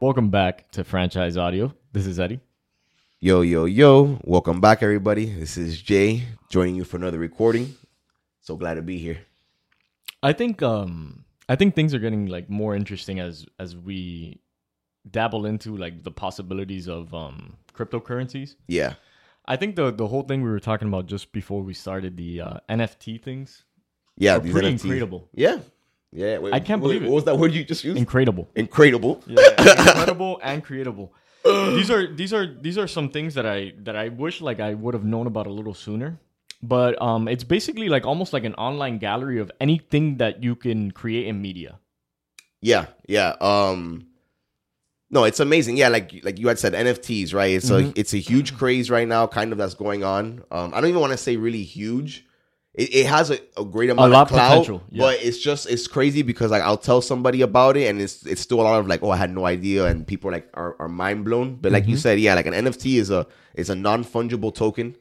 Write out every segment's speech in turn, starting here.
Welcome back to Franchise Audio. This is Eddie. Yo, yo, yo. Welcome back, everybody. This is Jay joining you for another recording. So glad to be here. I think um I think things are getting like more interesting as as we dabble into like the possibilities of um cryptocurrencies. Yeah. I think the the whole thing we were talking about just before we started the uh, NFT things Yeah. are pretty NFTs. incredible. Yeah. Yeah. Wait, I can't wait, believe it. What was that word you just used? Incredible. Incredible. Yeah, incredible and creatable. these are these are these are some things that I that I wish like I would have known about a little sooner. But um, it's basically like almost like an online gallery of anything that you can create in media. Yeah. Yeah. Um. No, it's amazing. Yeah, like like you had said, NFTs, right? It's Mhm. a it's a huge craze right now, kind of that's going on. Um, I don't even want to say really huge. It, it has a, a great amount lot of clout, potential, yeah. but it's just it's crazy because like I'll tell somebody about it, and it's it's still a lot of like, oh, I had no idea, and people like are, are mind blown. But like you Mhm. said, yeah, like an NFT is a is a non fungible token.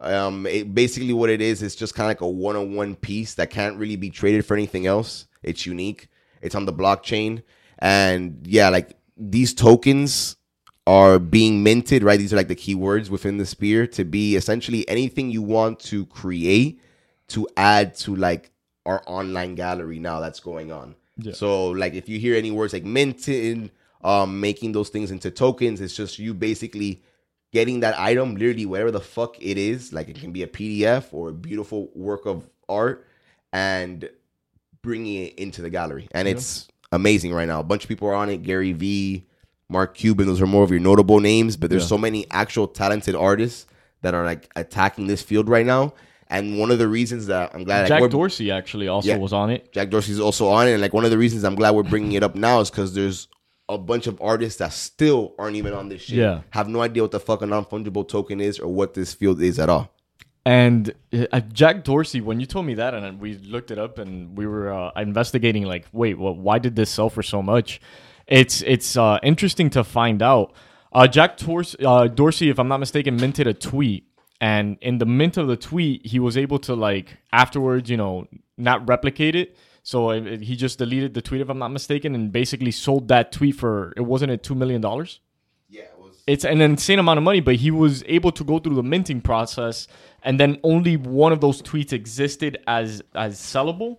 Um, it, basically what it is is just kind of like a one on one piece that can't really be traded for anything else. It's unique. It's on the blockchain, and yeah, like these tokens are being minted, right? These are like the keywords within the spear to be essentially anything you want to create to add to like our online gallery now that's going on. Yeah. So like if you hear any words like minting, um, making those things into tokens, it's just you basically getting that item, literally whatever the fuck it is, like it can be a PDF or a beautiful work of art, and bringing it into the gallery. And Yeah. it's amazing right now. A bunch of people are on it. Gary Vee, Mark Cuban, those are more of your notable names, but there's Yeah. so many actual talented artists that are like attacking this field right now. And one of the reasons that I'm glad Jack we're- Dorsey actually also Yeah. was on it. Jack Dorsey's also on it. And like one of the reasons I'm glad we're bringing it up now is because there's a bunch of artists that still aren't even on this shit. Yeah. Have no idea what the fuck a non fungible token is or what this field is at all. And uh, Jack Dorsey, when you told me that, and we looked it up, and we were uh, investigating, like, wait, well, why did this sell for so much? It's it's uh, interesting to find out. Uh, Jack Tors- uh, Dorsey, if I'm not mistaken, minted a tweet, and in the mint of the tweet, he was able to like afterwards, you know, not replicate it. So uh, he just deleted the tweet, if I'm not mistaken, and basically sold that tweet for it wasn't it two million dollars Yeah, it was. it's an insane amount of money, but he was able to go through the minting process, and then only one of those tweets existed as as sellable,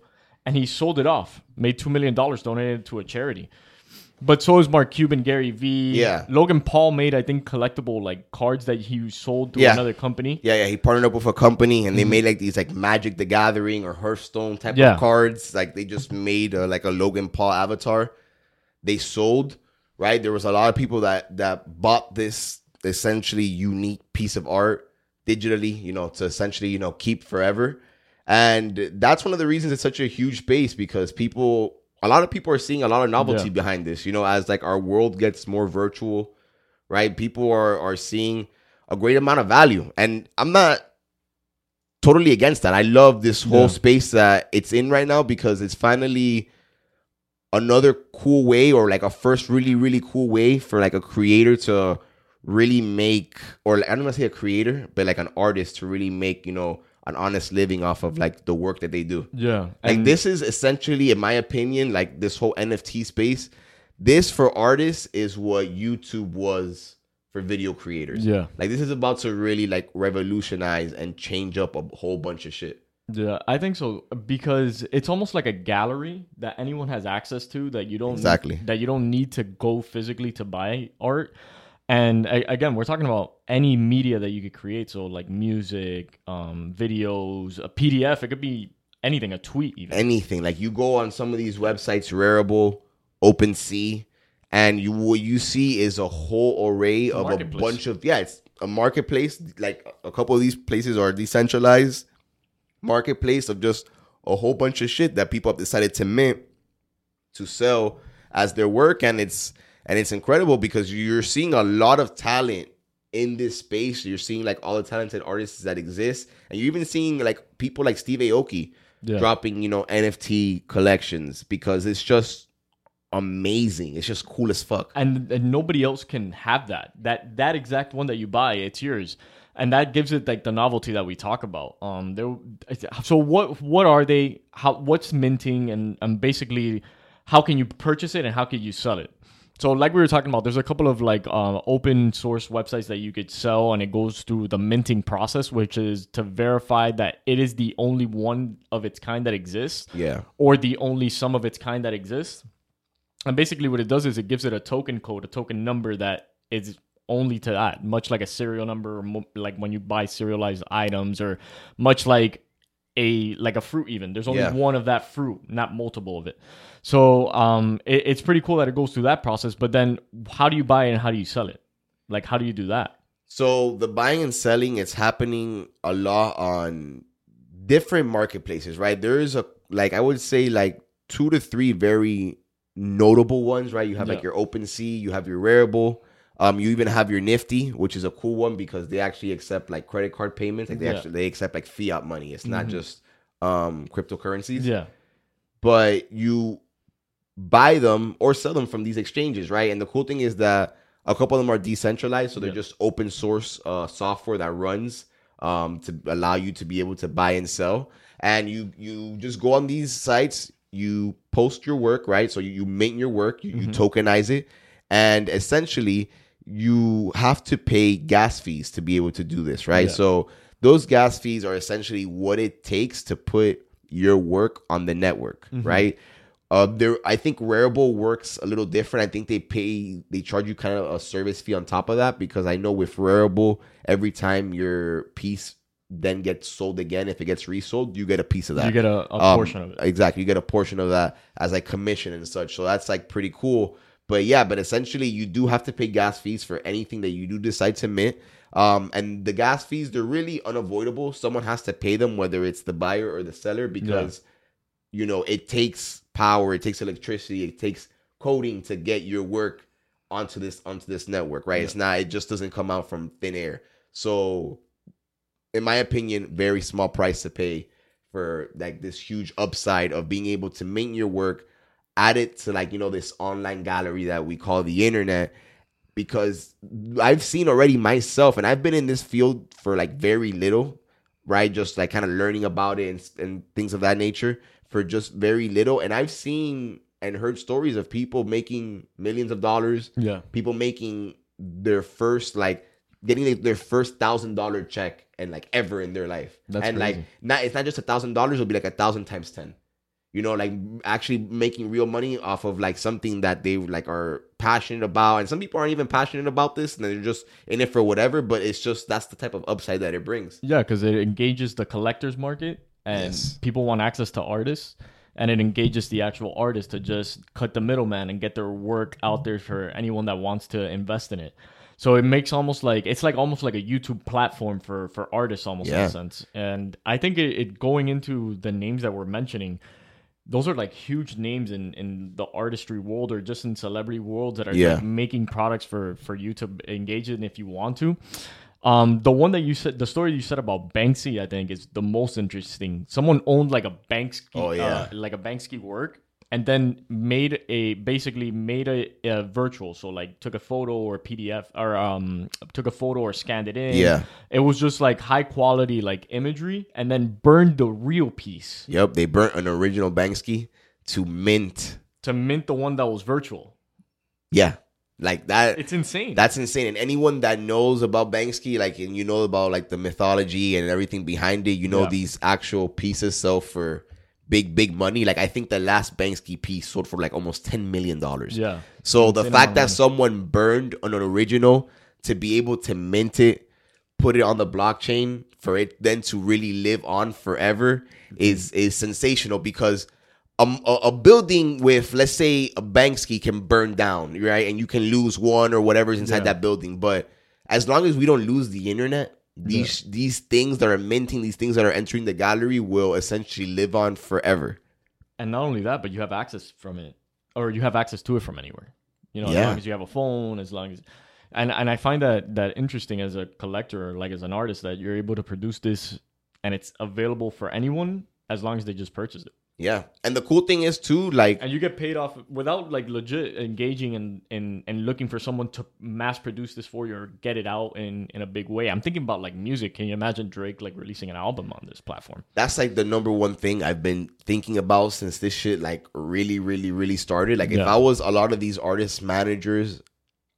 and he sold it off, made two million dollars, donated it to a charity. But so is Mark Cuban, Gary Vee. Yeah. Logan Paul made I think collectible like cards that he sold to Yeah. another company. Yeah, yeah. He partnered up with a company and they made like these like Magic the Gathering or Hearthstone type Mm-hmm. Yeah. of cards. Like they just made uh, like a Logan Paul avatar. They sold, right? There was a lot of people that that bought this essentially unique piece of art digitally, you know, to essentially, you know, keep forever. And that's one of the reasons it's such a huge space because people a lot of people are seeing a lot of novelty Yeah. behind this, you know, as like our world gets more virtual, right? People are are seeing a great amount of value. And I'm not totally against that. I love this whole Yeah. space that it's in right now because it's finally another cool way or like a first really really cool way for like a creator to really make or I don't want to say a creator, but like an artist to really make, you know, an honest living off of like the work that they do. Yeah, Like this is essentially, in my opinion, like this whole NFT space. This for artists is what YouTube was for video creators. Yeah, Like this is about to really like revolutionize and change up a whole bunch of shit. yeah, I think so because it's almost like a gallery that anyone has access to that you don't Exactly. that you don't need to go physically to buy art. And a- again, we're talking about any media that you could create. So like music, um, videos, a PDF. It could be anything, a tweet even. Anything like you go on some of these websites, Rarible, OpenSea, and you what you see is a whole array of a bunch of yeah, it's a marketplace. Like a couple of these places are decentralized marketplace of just a whole bunch of shit that people have decided to mint to sell as their work and it's and it's incredible because you're seeing a lot of talent in this space you're seeing like all the talented artists that exist and you're even seeing like people like steve aoki Yeah. dropping you know nft collections because it's just amazing it's just cool as fuck and, and nobody else can have that. That that exact one that you buy, it's yours, and that gives it like the novelty that we talk about. Um, there. So what what are they? How what's minting and and basically how can you purchase it and how can you sell it? So like we were talking about, there's a couple of like uh, open source websites that you could sell, and it goes through the minting process, which is to verify that it is the only one of its kind that exists, Yeah. or the only some of its kind that exists. And basically, what it does is it gives it a token code, a token number that is only to that, much like a serial number, or mo- like when you buy serialized items, or much like a like a fruit. Even there's only Yeah. one of that fruit, not multiple of it. So um, it, it's pretty cool that it goes through that process. But then, how do you buy it and how do you sell it? Like, how do you do that? So the buying and selling is happening a lot on different marketplaces, right? There is a like I would say like two to three very notable ones, right? You have like your OpenSea you have your Rarible, um, you even have your Nifty, which is a cool one because they actually accept like credit card payments. Like they Yeah. actually they accept like fiat money. It's not Mhm. just um cryptocurrencies Yeah, but you buy them or sell them from these exchanges, right? And the cool thing is that a couple of them are decentralized, so they're Yeah. just open source uh, software that runs um, to allow you to be able to buy and sell. And you you just go on these sites, you post your work, right? So you, you mint your work, you, you Mhm. tokenize it, and essentially you have to pay gas fees to be able to do this, right? Yeah. So those gas fees are essentially what it takes to put your work on the network, Mhm. right? Uh, there, I think Rarible works a little different. I think they pay, they charge you kind of a service fee on top of that because I know with Rarible, every time your piece then gets sold again, if it gets resold, you get a piece of that. you get a, a Um, portion of it. Exactly. You get a portion of that as like commission and such. So that's like pretty cool. But yeah, but essentially you do have to pay gas fees for anything that you do decide to mint. Um, and the gas fees, they're really unavoidable. Someone has to pay them, whether it's the buyer or the seller, because you know, it takes power, it takes electricity, it takes coding to get your work onto this onto this network, right? Yeah. It's not it just doesn't come out from thin air. So in my opinion, very small price to pay for like this huge upside of being able to mint your work, add it to like, you know, this online gallery that we call the internet. Because I've seen already myself, and I've been in this field for like very little, right? Just like kind of learning about it and, and things of that nature for just very little. And I've seen and heard stories of people making millions of dollars Yeah, people making their first like getting their first thousand dollar check and like ever in their life That's and like not it's not just a thousand dollars it'll be like a thousand times ten you know like actually making real money off of like something that they like are passionate about and some people aren't even passionate about this and they're just in it for whatever but it's just that's the type of upside that it brings yeah, because it engages the collectors market, and Yes. people want access to artists, and it engages the actual artist to just cut the middleman and get their work out there for anyone that wants to invest in it. So it makes almost like it's like almost like a YouTube platform for for artists, almost in a sense. And I think it, it going into the names that we're mentioning. Those are like huge names in, in the artistry world or just in celebrity worlds that are Yeah. like making products for for you to engage in if you want to. Um, the one that you said, the story you said about Banksy, I think is the most interesting. Someone owned like a Banksy, Oh, yeah. uh, like a Banksy work, and then made a basically made a, a virtual. So like took a photo or PDF or um took a photo or scanned it in. Yeah. it was just like high quality like imagery, and then burned the real piece yep they burnt an original banksy to mint to mint the one that was virtual. yeah like that It's insane. That's insane. And anyone that knows about Banksy, like, and you know about like the mythology and everything behind it, you know Yeah. these actual pieces sell for big, big money. Like, I think the last Banksy piece sold for like almost ten million dollars. yeah, So the fact that someone burned an original to be able to mint it, put it on the blockchain for it then to really live on forever mm-hmm. is is sensational because a, a building with let's say a Banksy can burn down, right? And you can lose one or whatever's inside Yeah. that building, but as long as we don't lose the internet, these these things that are minting, these things that are entering the gallery will essentially live on forever. and not only that, but you have access from it, or you have access to it from anywhere. You know, as long as you have a phone, as long as, and and I find that that interesting as a collector, or like as an artist, that you're able to produce this, and it's available for anyone as long as they just purchase it. Yeah, and the cool thing is too, like and you get paid off without like legit engaging and and and looking for someone to mass produce this for you or get it out in in a big way. I'm thinking about like music. Can you imagine Drake like releasing an album on this platform? that's like the number one thing I've been thinking about since this shit like really, really, really started. Like if Yeah. I was a lot of these artists managers,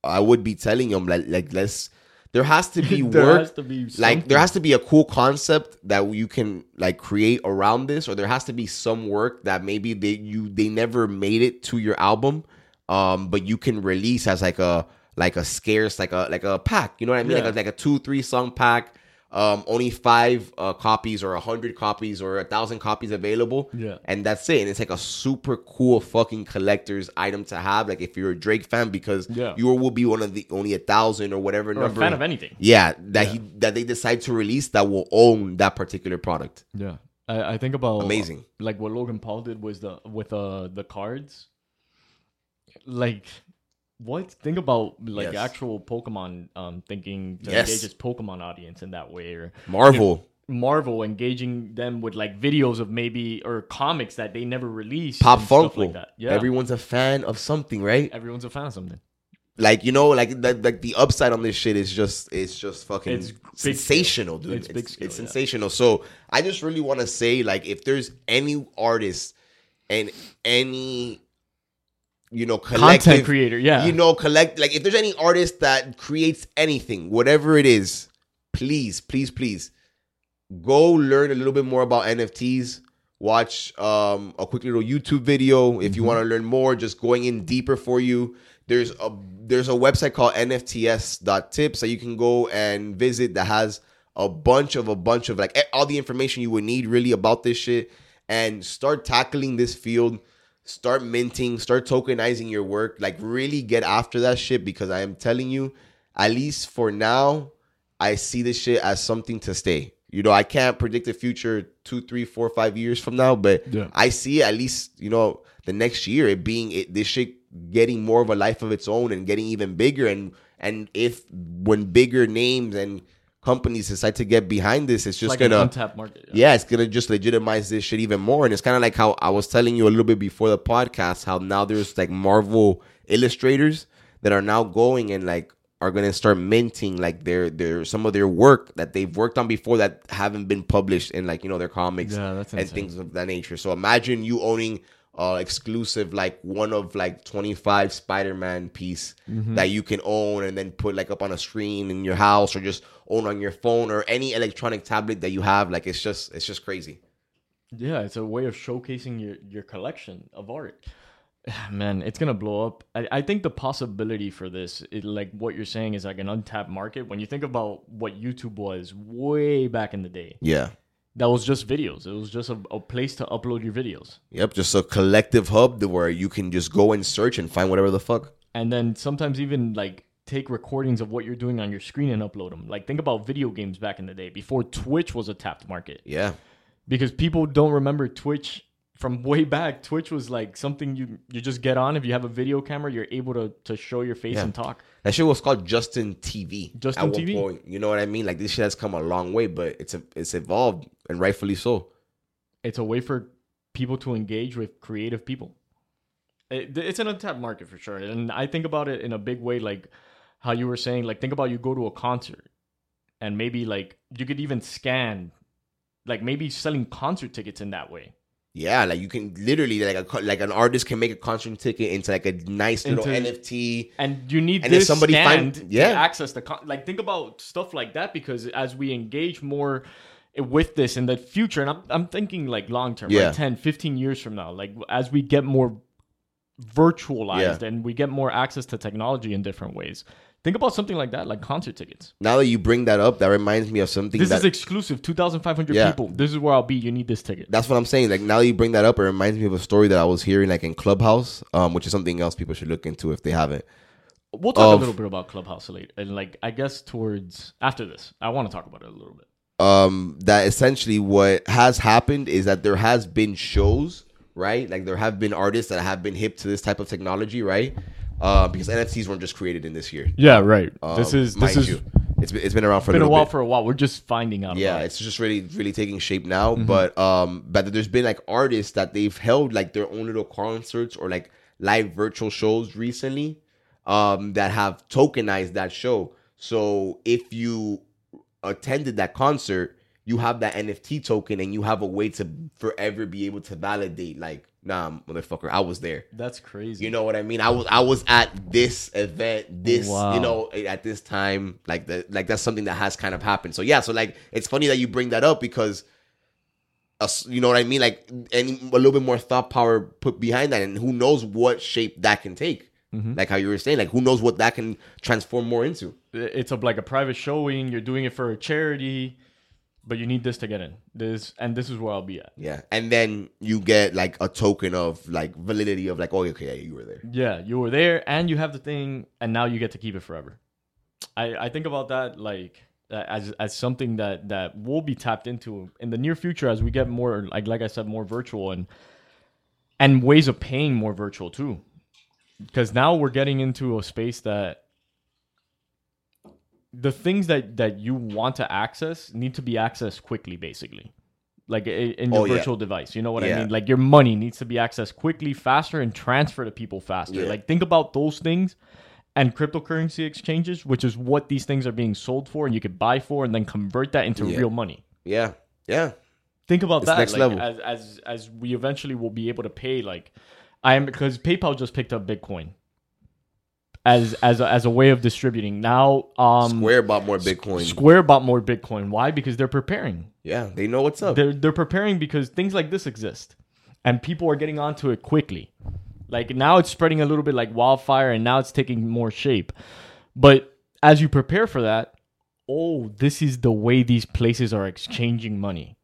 I would be telling them like like let's there has to be work to be like there has to be a cool concept that you can like create around this or there has to be some work that maybe they you they never made it to your album um but you can release as like a like a scarce like a like a pack you know what i mean Yeah. like, a, like a two three song pack um only five uh copies or a hundred copies or a thousand copies available Yeah. and that's it and it's like a super cool fucking collector's item to have like if you're a drake fan because Yeah. you will be one of the only a thousand or whatever or a number fan of anything. yeah, that he that they decide to release that will own that particular product. Yeah, I, I think about Amazing. Like what Logan Paul did was the with uh the cards. Like, what? Think about like Yes. actual Pokemon um thinking to Yes. engage its Pokemon audience in that way, or Marvel, Marvel engaging them with like videos of maybe or comics that they never released. Pop and stuff like that. Yeah, Everyone's a fan of something, right? everyone's a fan of something. Like you know, like that. Like the upside on this shit is just it's just fucking It's big sensational, dude. It's It's, big it's, scale, yeah. sensational. So I just really want to say, like, if there's any artist and any you know collective Content creator, yeah. you know collect like if there's any artist that creates anything whatever it is please please please go learn a little bit more about nfts watch um a quick little youtube video. If you want to learn more just going in deeper for you. There's a there's a website called nfts.tips that you can go and visit that has a bunch of a bunch of like all the information you would need really about this shit. And start tackling this field start minting, start tokenizing your work, like really get after that shit because I am telling you, at least for now, I see this shit as something to stay. You know, I can't predict the future two, three, four, five years from now, but Yeah. I see at least, you know, the next year it being it this shit getting more of a life of its own and getting even bigger and and if when bigger names and companies decide to get behind this, it's just like gonna market. yeah, it's gonna just legitimize this shit even more. And it's kind of like how I was telling you a little bit before the podcast, how now there's like Marvel illustrators that are now going and like are gonna start minting like their their some of their work that they've worked on before that haven't been published in like you know their comics Yeah, and things of that nature. So imagine you owning uh exclusive like one of like 25 Spider-Man piece Mm-hmm. that you can own and then put like up on a screen in your house or just own on your phone or any electronic tablet that you have like it's just it's just crazy. Yeah, it's a way of showcasing your, your collection of art. Man, it's gonna blow up. I, I think the possibility for this, it, like what you're saying, is like an untapped market. When you think about what YouTube was way back in the day, Yeah. That was just videos. It was just a, a place to upload your videos. Yep, just a collective hub where you can just go and search and find whatever the fuck. and then sometimes even like take recordings of what you're doing on your screen and upload them. Like think about video games back in the day before Twitch was a tapped market Yeah. because people don't remember Twitch from way back. Twitch was like something you you just get on if you have a video camera, you're able to to show your face Yeah. and talk. That shit was called Justin TV. Justin at one TV? Point. You know what I mean? Like this shit has come a long way, but it's a, it's evolved and rightfully so. It's a way for people to engage with creative people. It, it's an untapped market for sure, and I think about it in a big way, like how you were saying. Like think about you go to a concert, and maybe like you could even scan, like maybe selling concert tickets in that way. Yeah, like you can literally like a like an artist can make a concert ticket into like a nice little Into- NFT. and you need And if this somebody stand find- yeah. access the con- like think about stuff like that because as we engage more with this in the future and I'm, I'm thinking like long term Yeah. like 10 15 years from now like as we get more virtualized and we get more access to technology in different ways think about something like that like concert tickets. Now that you bring that up, that reminds me of something this that is exclusive. 2500 Yeah. people. This is where I'll be. You need this ticket. That's what I'm saying. Like now that you bring that up, it reminds me of a story that I was hearing like in Clubhouse, um, which is something else people should look into if they haven't. we'll talk Of- a little bit about clubhouse later and like I guess towards after this I want to talk about it a little bit. Um that essentially what has happened is that there has been shows right? Like there have been artists that have been hip to this type of technology right uh because nfts weren't just created in this year Yeah, right. Um, this is this is you. It's been, it's been around for Been a a little while bit. for a while. We're just finding out. yeah, about it. it's just really really taking shape now. Mm-hmm. But um, but there's been like artists that they've held like their own little concerts or like live virtual shows recently, um, that have tokenized that show. So if you attended that concert, you have that NFT token and you have a way to forever be able to validate like, nah, motherfucker, I was there. that's crazy. You know what I mean? I was I was at this event, this Wow. you know at this time, like the like that's something that has kind of happened. So yeah, so like it's funny that you bring that up because, us, you know what I mean? Like any a little bit more thought power put behind that, and who knows what shape that can take? Mm-hmm. Like how you were saying, like who knows what that can transform more into? it's a like a private showing. You're doing it for a charity, but you need this to get in. This and this is where I'll be at. Yeah, and then you get like a token of like validity of like, oh, okay, yeah, you were there. Yeah, you were there and you have the thing, and now you get to keep it forever. I I think about that like as as something that that will be tapped into in the near future as we get more like like I said more virtual and and ways of paying more virtual too, because now we're getting into a space that the things that that you want to access need to be accessed quickly basically like in your Oh, yeah. virtual device you know what i mean like your money needs to be accessed quickly faster and transfer to people faster Yeah. like think about those things and cryptocurrency exchanges which is what these things are being sold for and you could buy for and then convert that into Yeah. real money Yeah, yeah, think about It's that next like, level. as as as we eventually will be able to pay like i am because paypal just picked up bitcoin as as a, as a way of distributing now um Square bought more Bitcoin. Square bought more Bitcoin. Why? Because they're preparing. yeah, they know what's up. They're they're preparing because things like this exist, and people are getting onto it quickly. Like now, it's spreading a little bit like wildfire, and now it's taking more shape. But as you prepare for that, oh, this is the way these places are exchanging money.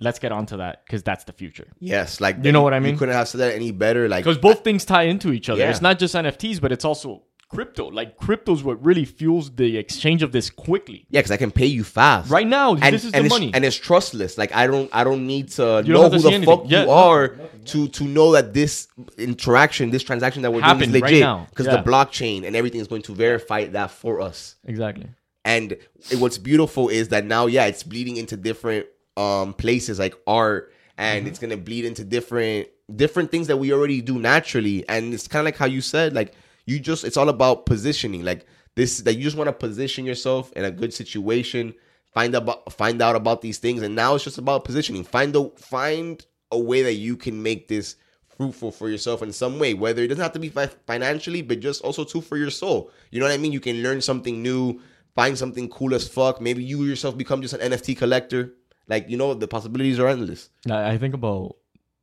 Let's get onto that because that's the future. Yes, like You know what I mean? You couldn't have said that any better. Like Because both things tie into each other. Yeah. It's not just NFTs, but it's also crypto. Like crypto's what really fuels the exchange of this quickly. yeah, because I can pay you fast Right now, And, this is and the it's, money. and it's trustless. Like I don't, I don't need to You know to who the anything. fuck Yeah, you no, are to to know that this interaction, this transaction that we're doing is legit. Because Yeah. the blockchain and everything is going to verify that for us. exactly. And what's beautiful is that now, yeah, it's bleeding into different um places like art, and Mm-hmm. it's gonna bleed into different different things that we already do naturally. And it's kind of like how you said, like you just it's all about positioning. Like this, that you just want to position yourself in a good situation. Find about find out about these things, and now it's just about positioning. Find a find a way that you can make this fruitful for yourself in some way. Whether it doesn't have to be fi- financially, but just also too for your soul. You know what I mean? You can learn something new, find something cool as fuck. Maybe you yourself become just an NFT collector. Like you know, the possibilities are endless. I think about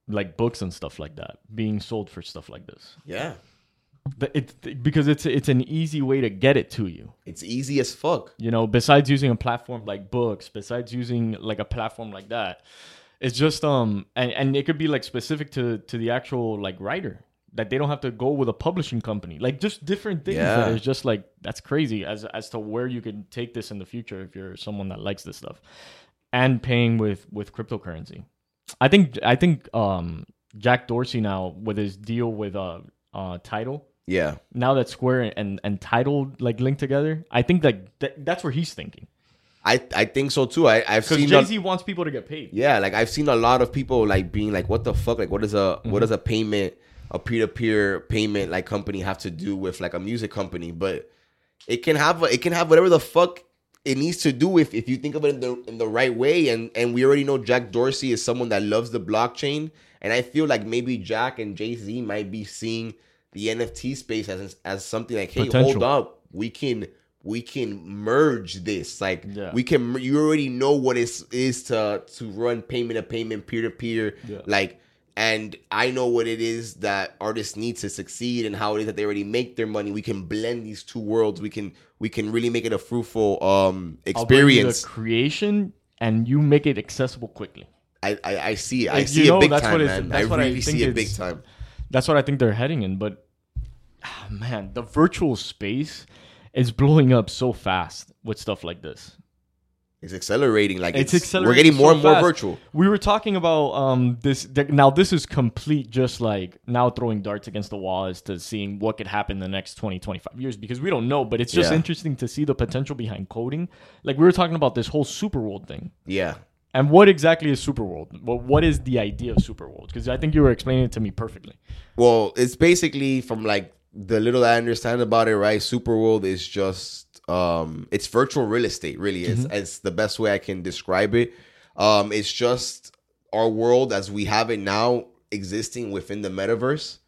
like books and stuff like that being sold for stuff like this. Yeah, It, because it's it's an easy way to get it to you. it's easy as fuck. You know, besides using a platform like books, besides using like a platform like that, it's just um and and it could be like specific to to the actual like writer that they don't have to go with a publishing company. Like just different things that Yeah. is just like that's crazy as as to where you can take this in the future if you're someone that likes this stuff. And paying with with cryptocurrency. I think I think um Jack Dorsey now with his deal with uh uh Tidal Yeah, now that Square and and Tidal like linked together, I think like th- that's where he's thinking. I I think so too. I I've Because seen Jay a- Z wants people to get paid. Yeah, like I've seen a lot of people like being like, "What the fuck? Like, what is a mm-hmm. what does a payment, a peer to peer payment like company have to do with like a music company?" But it can have it can have whatever the fuck it needs to do if if you think of it in the in the right way. And and we already know Jack Dorsey is someone that loves the blockchain, and I feel like maybe Jack and Jay Z might be seeing the NFT space as as something like, "Hey, hold up, we can." We can merge this, like Yeah. we can. You already know what it is to to run payment to payment, peer to peer, like. And I know what it is that artists need to succeed, and how it is that they already make their money. We can blend these two worlds. We can we can really make it a fruitful um experience. creation, and you make it accessible quickly. I, I I see I see you know, it big that's time, what man. that's I what I really think see it big time. That's what I think they're heading in. But ah, man, the virtual space is blowing up so fast with stuff like this. It's accelerating. Like It's it's, accelerating We're getting more so and more fast. virtual. We were talking about um this th- now this is complete just like now throwing darts against the wall as to seeing what could happen in the next 20 25 years because we don't know but it's just Yeah. interesting to see the potential behind coding. Like we were talking about this whole super world thing. Yeah. And what exactly is super world? Well, what is the idea of super world? Because I think you were explaining it to me perfectly. Well, it's basically from like the little I understand about it, right? Superworld is just um it's virtual real estate, really. It's it's the best way I can describe it. Um it's just our world as we have it now existing within the metaverse,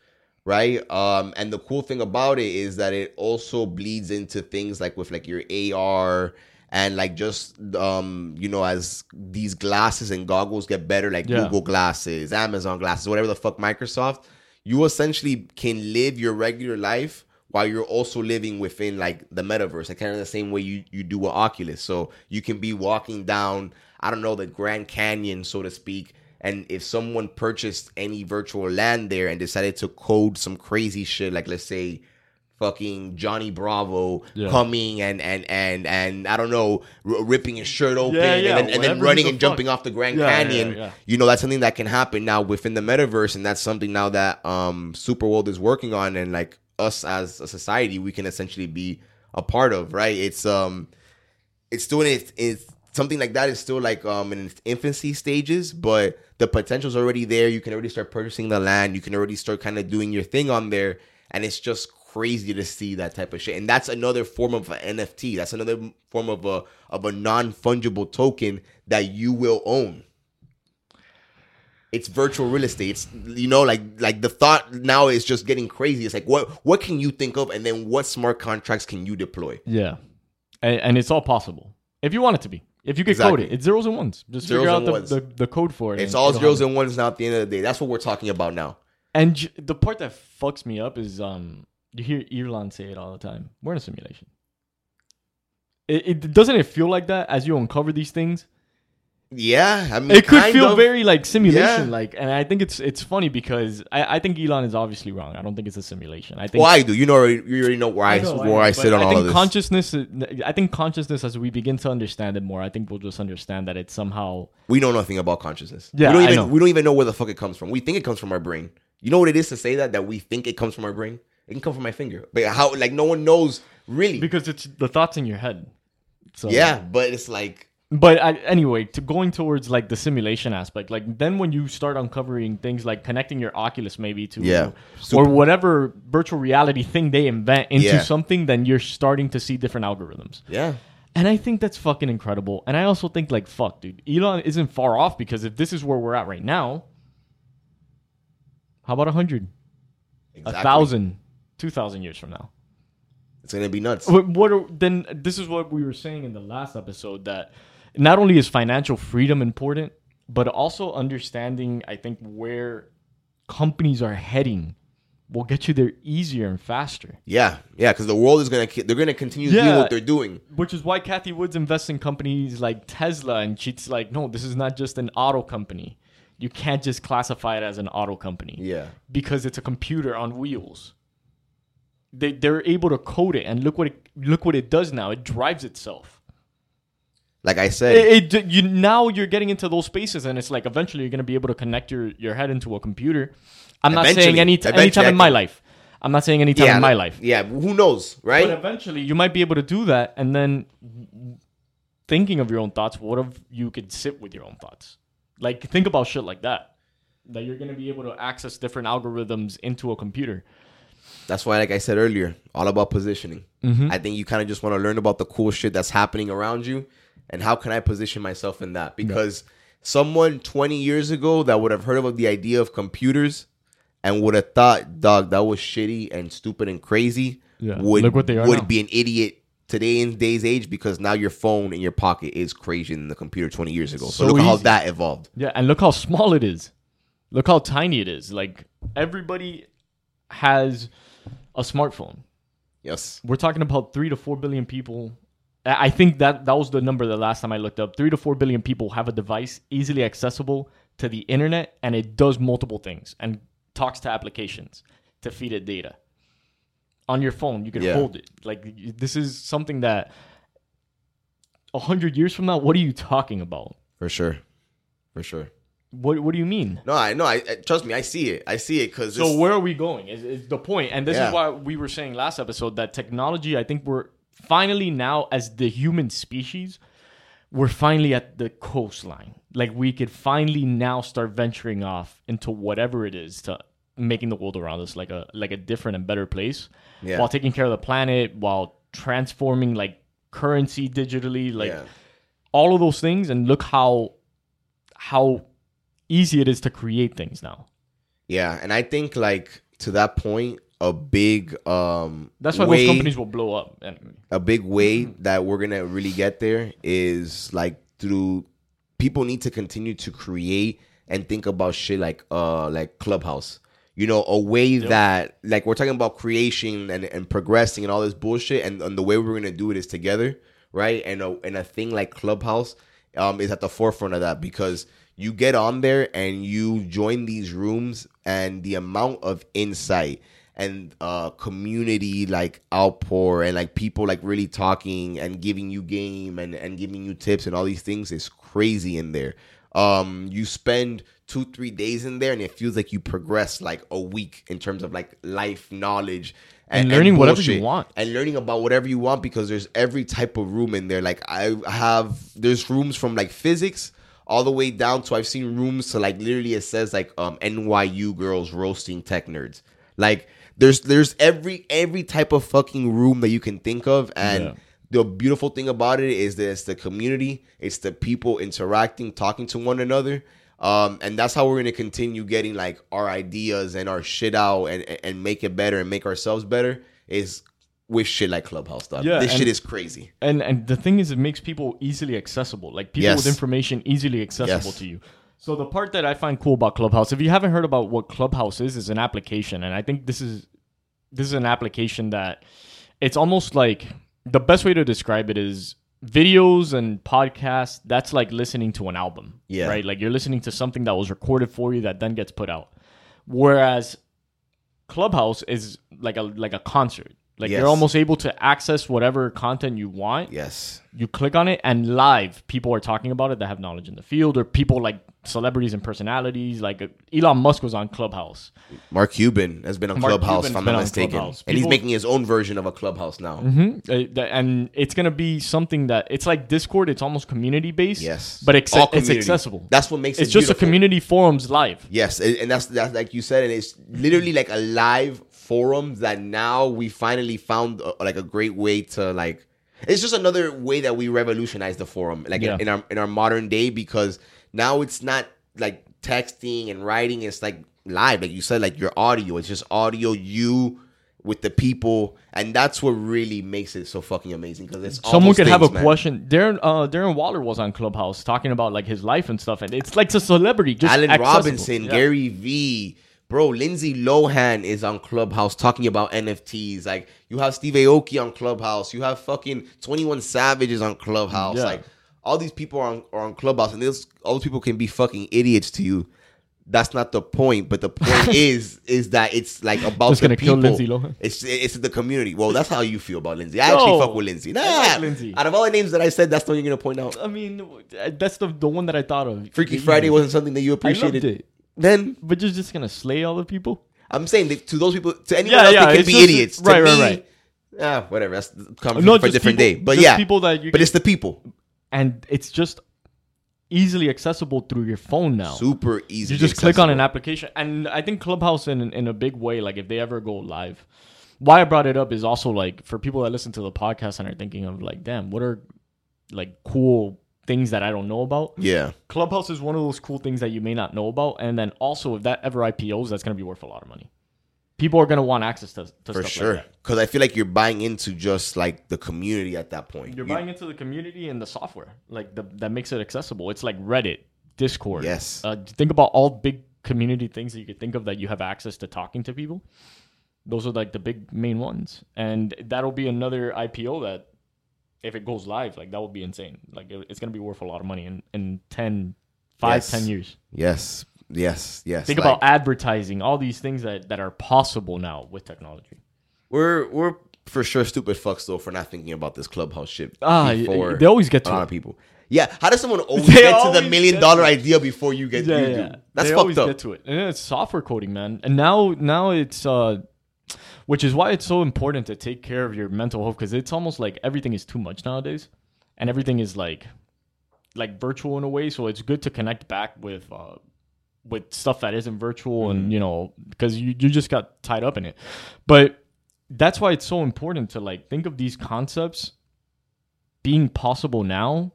right? Um and the cool thing about it is that it also bleeds into things like with like your AR and like just um you know as these glasses and goggles get better like Yeah. Google glasses, Amazon glasses, whatever the fuck Microsoft, you essentially can live your regular life while you're also living within like the metaverse, like kind of the same way you you do with Oculus. So you can be walking down, I don't know, the Grand Canyon, so to speak. And if someone purchased any virtual land there and decided to code some crazy shit, like let's say fucking Johnny Bravo Yeah. coming and and and and I don't know, r- ripping his shirt open Yeah, yeah, and then, and then running and jumping off the Grand Canyon. You know, that's something that can happen now within the metaverse, and that's something now that um Superworld is working on, and like us as a society, we can essentially be a part of. Right? It's um, it's still in its, it's something like that is still like um in its infancy stages, but the potential's already there. You can already start purchasing the land. You can already start kind of doing your thing on there, and it's just crazy to see that type of shit. And that's another form of an NFT. That's another form of a of a non fungible token that you will own. It's virtual real estate. It's you know like like the thought now is just getting crazy. It's like what what can you think of, and then what smart contracts can you deploy? Yeah. And, and it's all possible. If you want it to be. If you could Exactly. code it. It's zeros and ones. Just Zeros figure out the, the, the code for it. It's all zeros and ones now. At the end of the day, that's what we're talking about now. And j- the part that fucks me up is um you hear Elon say it all the time. We're in a simulation. It, it doesn't it feel like that as you uncover these things. Yeah, I mean, It could feel of. very like simulation, Yeah. like, and I think it's it's funny because I, I think Elon is obviously wrong. I don't think it's a simulation. I think Well, I do. You know, you already know where I, know, where I sit on I all think of this. consciousness. I think consciousness, as we begin to understand it more, I think we'll just understand that it's somehow. we know nothing about consciousness. Yeah, we don't even know. we don't even know where the fuck it comes from. We think it comes from our brain. You know what it is to say that that we think it comes from our brain? It can come from my finger, but how? Like no one knows really. Because it's the thoughts in your head. So yeah, but it's like But I, anyway, to going towards like the simulation aspect, like then when you start uncovering things like connecting your Oculus maybe to Yeah. or whatever virtual reality thing they invent into Yeah. something, then you're starting to see different algorithms. yeah, And I think that's fucking incredible. And I also think like fuck, dude, Elon isn't far off because if this is where we're at right now, how about a hundred, exactly. a thousand, two thousand years from now? It's gonna be nuts. What, what are, then this is what we were saying in the last episode that not only is financial freedom important, but also understanding I think where companies are heading will get you there easier and faster. Yeah, yeah, because the world is gonna they're gonna continue doing Yeah. what they're doing. Which is why Cathie Woods invests in companies like Tesla and she's like, no, this is not just an auto company. You can't just classify it as an auto company Yeah, because it's a computer on wheels. They they're able to code it and look what it look what it does now. It drives itself. like I said, It, it you now you're getting into those spaces and it's like eventually you're gonna be able to connect your your head into a computer. I'm not saying any anytime in my life. I'm not saying anytime yeah, in my life. Yeah, who knows, right? But eventually you might be able to do that and then thinking of your own thoughts, what if you could sit with your own thoughts? Like think about shit like that. That you're gonna be able to access different algorithms into a computer. That's why, like I said earlier, all about positioning. Mm-hmm. I think you kind of just want to learn about the cool shit that's happening around you and how can I position myself in that? Because someone 20 years ago that would have heard about the idea of computers and would have thought, dog, that was shitty and stupid and crazy, Yeah, would, look what they are would now. be an idiot today in today's age because now your phone in your pocket is crazier than the computer 20 years ago. So, So look how that evolved. Yeah, and look how small it is. Look how tiny it is. Like everybody has a smartphone. Yes. We're talking about three to four billion people. I think that that was the number the last time I looked up. Three to four billion people have a device easily accessible to the internet, and it does multiple things and talks to applications to feed it data. On your phone, you can Yeah. hold it. Like this is something that a hundred years from now, what are you talking about? For sure. For sure. What What do you mean? No, I know. I, I trust me. I see it. I see it because So where are we going? Is, is the point? And this Yeah. is why we were saying last episode that technology. I think we're finally now, as the human species, we're finally at the coastline. Like we could finally now start venturing off into whatever it is to making the world around us like a like a different and better place, Yeah. while taking care of the planet, while transforming like currency digitally, like yeah. all of those things. And look how how easy it is to create things now. Yeah, and I think like to that point, a big um That's why way, those companies will blow up. And a big way that we're gonna really get there is like through people need to continue to create and think about shit like uh like Clubhouse. You know, a way that like we're talking about creation and, and progressing and all this bullshit and, and the way we're gonna do it is together, right? And a and a thing like Clubhouse um is at the forefront of that because you get on there and you join these rooms and the amount of insight and uh community like outpour and like people like really talking and giving you game and and giving you tips and all these things is crazy in there um you spend two three days in there and it feels like you progress like a week in terms of like life knowledge And learning whatever you want. and learning about whatever you want because there's every type of room in there like i have there's rooms from like physics all the way down to I've seen rooms to like literally it says like um NYU girls roasting tech nerds. Like there's there's every every type of fucking room that you can think of and Yeah. the beautiful thing about it is that it's the community, it's the people interacting, talking to one another. Um, and that's how we're gonna continue getting like our ideas and our shit out and and make it better and make ourselves better is with shit like Clubhouse stuff. Yeah, this and- shit is crazy. and and the thing is it makes people easily accessible like people Yes. with information easily accessible Yes. to you so the part that i find cool about clubhouse if you haven't heard about what clubhouse is is an application and i think this is this is an application that it's almost like the best way to describe it is videos and podcasts that's like listening to an album Yeah. right like you're listening to something that was recorded for you that then gets put out whereas clubhouse is like a like a concert like Yes. you're almost able to access whatever content you want Yes. you click on it and live people are talking about it that have knowledge in the field or people like celebrities and personalities like uh, elon musk was on clubhouse Mark Cuban has been on Mark Clubhouse, Cuban's if I'm not mistaken. Clubhouse. And he's making his own version of a Clubhouse now. hmm and it's gonna be something that it's like discord it's almost community based Yes. but it's, All it's accessible That's what makes it. it's it just a community forums live Yes, and and that's that's like you said, and it's literally like a live forum that now we finally found uh, like a great way to like. It's just another way that we revolutionize the forum, like in- Yeah. in, our in our modern day, because now it's not like texting and writing; it's like live, like you said, like your audio. It's just audio, you with the people, and that's what really makes it so fucking amazing. Because it's someone could have a man. question darren uh darren waller was on clubhouse talking about like his life and stuff and it's like a celebrity just Allen accessible. Robinson, Yeah. Gary Vee, bro, Lindsay Lohan is on Clubhouse talking about NFTs. Like you have Steve Aoki on Clubhouse, you have fucking Twenty One Savage is on Clubhouse. Yeah. Like all these people are on, are on Clubhouse, and this all those people can be fucking idiots to you. That's not the point, but the point is is that it's like about Just the gonna kill people. Lindsay Lohan? It's it's the community. Well, that's how you feel about Lindsay. I actually fuck with Lindsay. Nah, like Lindsay. out of all the names that I said, that's the one you're gonna point out. i mean that's the the one that i thought of Freaky Friday wasn't something that you I loved appreciated. Then but you're just gonna slay all the people I'm saying that to those people, to anyone Yeah, else, yeah, they can be just- idiots. To right, right, me, right. Ah, whatever. That's conversation No, for a different people- day. But yeah, people that you but can- it's the people. and it's just easily accessible through your phone now. Super easy. you just click on an application, and I think Clubhouse in in a big way, like if they ever go live. Why I brought it up is also like for people that listen to the podcast and are thinking of like, damn, what are like cool things that I don't know about? Yeah, Clubhouse is one of those cool things that you may not know about, and then also if that ever IPOs, that's gonna be worth a lot of money. People are gonna want access to, to for sure. Like. Because I feel like you're buying into just like the community at that point. You're You- buying into the community and the software, like the, that makes it accessible. It's like Reddit, Discord. Yes. Uh, think about all big community things that you could think of that you have access to talking to people. Those are like the big main ones, and that'll be another IPO that, if it goes live, like that would be insane. Like it- it's gonna be worth a lot of money in in 10, 5, Yes. 10 years. Yes, yes, yes. Think Like, about advertising, all these things that that are possible now with technology. we're we're for sure stupid fucks though for not thinking about this clubhouse shit Ah, y- they always get a to lot it. of people. Yeah, how does someone always They get to the million dollar idea before you get yeah, you yeah. do? That's they fucked always up. get to it. And it's software coding, man. And now, now it's, uh, which is why it's so important to take care of your mental health because it's almost like everything is too much nowadays, and everything is like, like virtual in a way. So it's good to connect back with, uh, with stuff that isn't virtual, and you know, because you you just got tied up in it. But that's why it's so important to like think of these concepts being possible now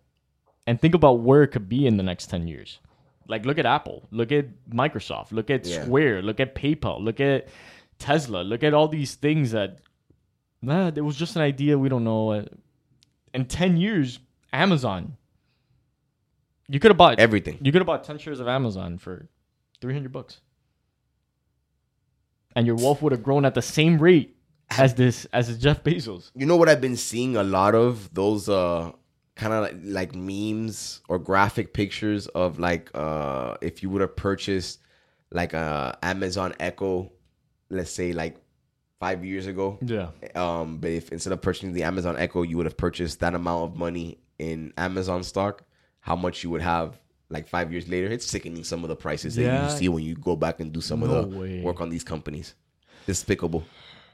and think about where it could be in the next 10 years. Like look at Apple, look at Microsoft, look at Yeah. Square, look at PayPal, look at Tesla, look at all these things that nah, it was just an idea we don't know. Uh, In 10 years, Amazon you could have bought Everything. you could have bought 10 shares of Amazon for 300 bucks. And your wealth would have grown at the same rate as this as Jeff Bezos. You know what I've been seeing a lot of those uh kind of like, like memes or graphic pictures of like uh if you would have purchased like a Amazon Echo, let's say like five years ago. Yeah. Um, but if instead of purchasing the Amazon Echo, you would have purchased that amount of money in Amazon stock, how much you would have like five years later. It's sickening some of the prices that you see when you go back and do some No of the way. work on these companies. Despicable.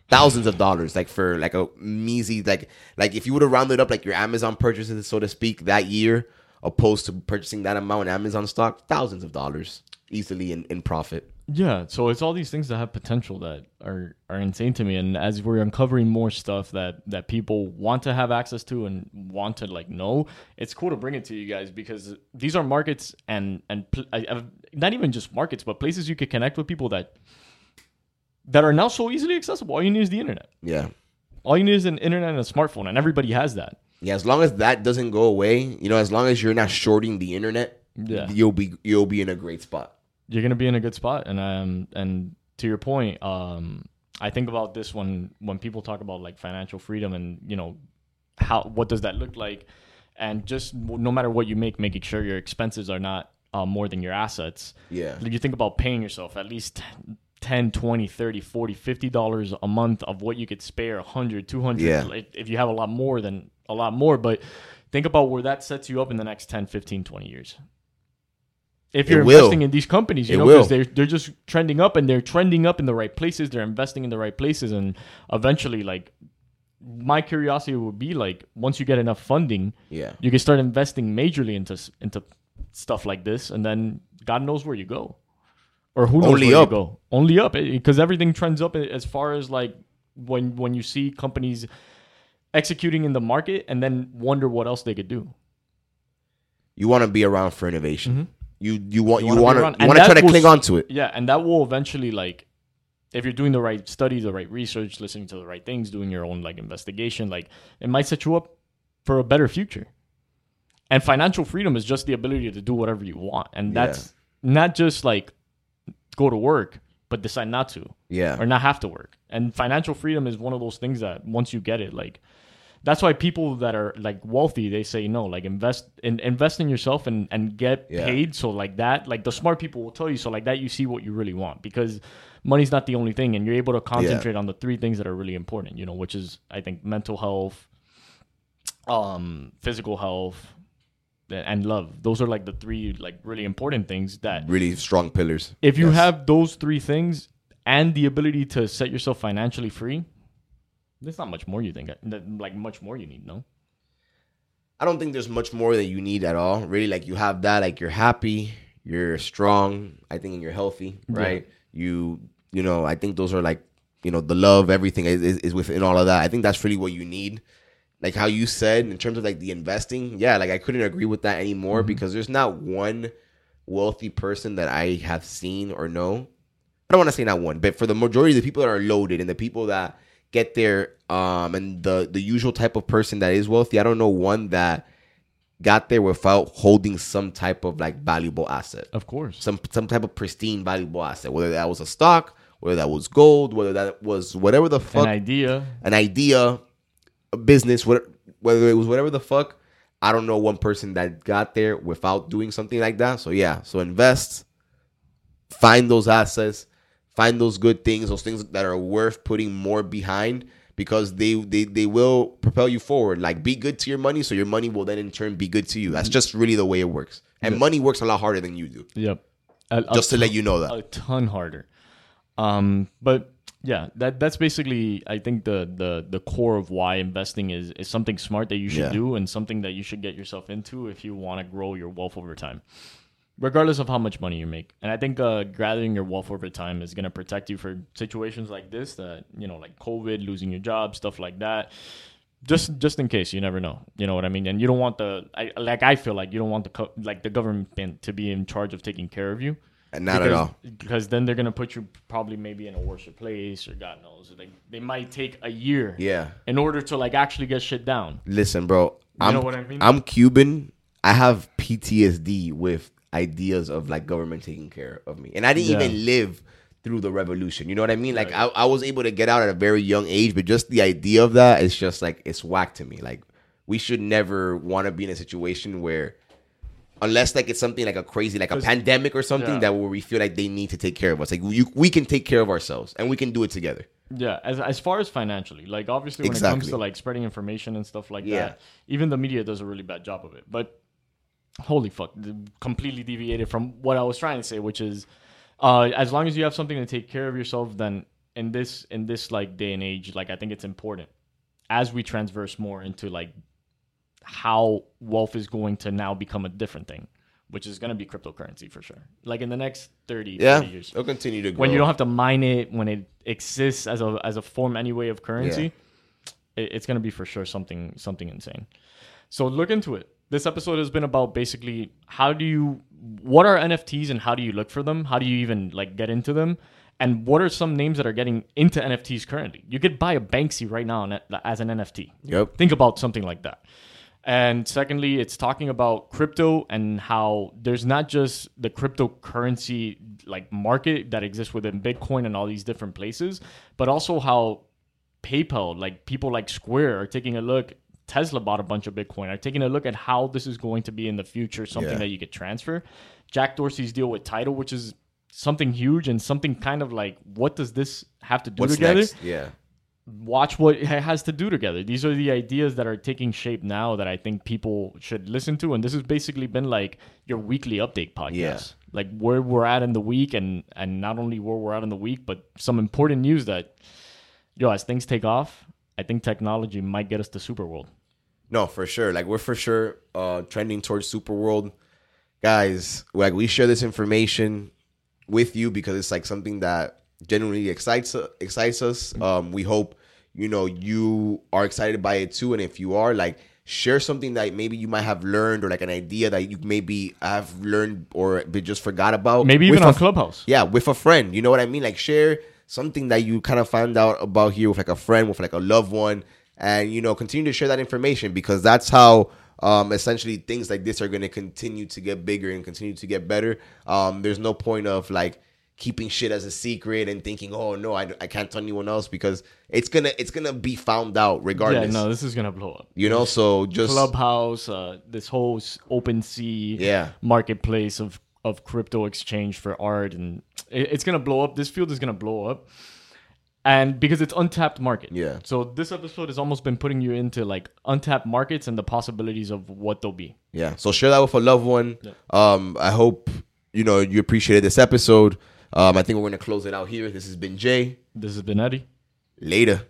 Thousands of dollars, like for like a measly, like like if you would have rounded up like your Amazon purchases, so to speak, that year, opposed to purchasing that amount in Amazon stock, thousands of dollars easily in, in profit. Yeah, so it's all these things that have potential that are are insane to me, and as we're uncovering more stuff that that people want to have access to and want to like know, it's cool to bring it to you guys because these are markets and and pl- I, I've, not even just markets, but places you could connect with people that that are now so easily accessible. All you need is the internet. Yeah. All you need is an internet and a smartphone, and everybody has that. Yeah, as long as that doesn't go away, you know, as long as you're not shorting the internet, Yeah. you'll be you'll be in a great spot. You're gonna be in a good spot. And um and to your point, um I think about this when when people talk about like financial freedom and you know how what does that look like, and just no matter what you make, making sure your expenses are not uh, more than your assets. Yeah. You think about paying yourself at least 10 20 30 40 50 dollars a month of what you could spare 100 200 Yeah. like, if you have a lot more than a lot more but think about where that sets you up in the next 10 15 20 years if you're investing in these companies you It know because they're, they're just trending up and they're trending up in the right places they're investing in the right places and eventually like my curiosity would be like once you get enough funding Yeah. you can start investing majorly into into stuff like this, and then God knows where you go, or who knows Only where up. you go. Only up, because everything trends up eh, as far as like when when you see companies executing in the market, and then wonder what else they could do. You want to be around for innovation. Mm-hmm. You you want You want to you want to try to will cling on to it. Yeah, and that will eventually like if you're doing the right studies, the right research, listening to the right things, doing your own like investigation, like it might set you up for a better future. And financial freedom is just the ability to do whatever you want. And Yeah. that's not just like go to work, but decide not to Yeah. or not have to work. And financial freedom is one of those things that once you get it, like that's why people that are like wealthy, they say no, like invest in invest in yourself and and get Yeah. paid. So like that, like the smart people will tell you. So like that, you see what you really want because money's not the only thing, and you're able to concentrate on the three things that are really important. You know, which is I think mental health, um, physical health, and love. Those are like the three like really important things that Really strong pillars. if you Yes. have those three things and the ability to set yourself financially free, there's not much more you think like much more you need. No. I don't think there's much more that you need at all. Really, like you have that, like you're happy, you're strong. I think, and you're healthy, right? You, you know, I think those are like, you know, the love, everything is, is, is within all of that. I think that's really what you need. Like how you said in terms of like the investing, yeah, like I couldn't agree with that anymore mm-hmm. because there's not one wealthy person that I have seen or know. I don't want to say not one, but for the majority of the people that are loaded and the people that get there, um, and the the usual type of person that is wealthy, I don't know one that got there without holding some type of like valuable asset, Of course. some some type of pristine valuable asset, whether that was a stock, whether that was gold, whether that was whatever the fuck An idea. an idea, a business, what, whether it was whatever the fuck. I don't know one person that got there without doing something like that. So yeah, so invest, find those assets, find those good things, those things that are worth putting more behind, because they they they will propel you forward. Like be good to your money, so your money will then in turn be good to you. That's just really the way it works. And money works a lot harder than you do. Yep. A- a Just to let you know that. a ton harder. Um, but yeah, that that's basically I think the the the core of why investing is is something smart that you should Yeah. do and something that you should get yourself into if you want to grow your wealth over time. Regardless of how much money you make. And I think uh, gathering your wealth over time is going to protect you for situations like this that, you know, like COVID, losing your job, stuff like that. Just just in case, you never know. You know what I mean? And you don't want the I, like I feel like you don't want the co- like the government to be in charge of taking care of you And not because, at all. Because then they're gonna put you probably maybe in a worse place or God knows. Like they might take a year Yeah. in order to like actually get shit down. Listen, bro. I'm, know what I mean? I'm Cuban. I have PTSD with ideas of like government taking care of me, and I didn't Yeah. even live through the revolution. You know what I mean? Like I, I was able to get out at a very young age, but just the idea of that is just like it's whack to me. Like we should never want to be in a situation where. Unless like it's something like a crazy like a pandemic or something Yeah. that where we feel like they need to take care of us like you, we can take care of ourselves and we can do it together Yeah, as as far as financially, like obviously when it comes Exactly. to like spreading information and stuff like Yeah. that, even the media does a really bad job of it. But holy fuck, completely deviated from what I was trying to say, which is, uh, as long as you have something to take care of yourself, then in this in this like day and age, like I think it's important. As we transverse more into like how wealth is going to now become a different thing, which is going to be cryptocurrency for sure. Like in the next 30, yeah 40 years. it'll continue to grow when you don't have to mine it when it exists as a as a form anyway of currency it, it's going to be for sure something something insane. So look into it this episode has been about basically how do you what are nfts and how do you look for them how do you even like get into them and what are some names that are getting into nfts currently you could buy a banksy right now as an nft Yep. think about something like that and secondly, it's talking about crypto and how there's not just the cryptocurrency like market that exists within Bitcoin and all these different places, but also how PayPal, like people like Square, are taking a look. Tesla bought a bunch of Bitcoin. Are taking a look at how this is going to be in the future, something Yeah. that you could transfer. Jack Dorsey's deal with Tidal, which is something huge and something kind of like, what does this have to do what's together? next yeah watch what it has to do together. These are the ideas that are taking shape now that I think people should listen to. And this has basically been like your weekly update podcast. Yeah. Like where we're at in the week and and not only where we're at in the week, but some important news that yo, as things take off, I think technology might get us to super world. No, for sure. Like we're for sure uh trending towards super world. Guys, like we share this information with you because it's like something that genuinely excites excites us. Um we hope you know you are excited by it too and if you are like share something that maybe you might have learned or like an idea that you maybe have learned or just forgot about. Maybe even on a- Clubhouse. yeah, with a friend. You know what I mean? Like share something that you kind of found out about here with like a friend, with like a loved one, and you know continue to share that information because that's how um essentially things like this are going to continue to get bigger and continue to get better. Um, there's no point of like keeping shit as a secret and thinking, oh no, I, I can't tell anyone else because it's gonna it's gonna be found out regardless. Yeah, no, this is gonna blow up. You know, so just Clubhouse, uh, this whole open sea Yeah. marketplace of of crypto exchange for art, and it, it's gonna blow up. This field is gonna blow up, and because it's untapped market. Yeah. So this episode has almost been putting you into like untapped markets and the possibilities of what they'll be. Yeah. So share that with a loved one. Um, I hope you know you appreciated this episode. Um, I think we're gonna close it out here. This has been Jay. This has been Eddie. Later.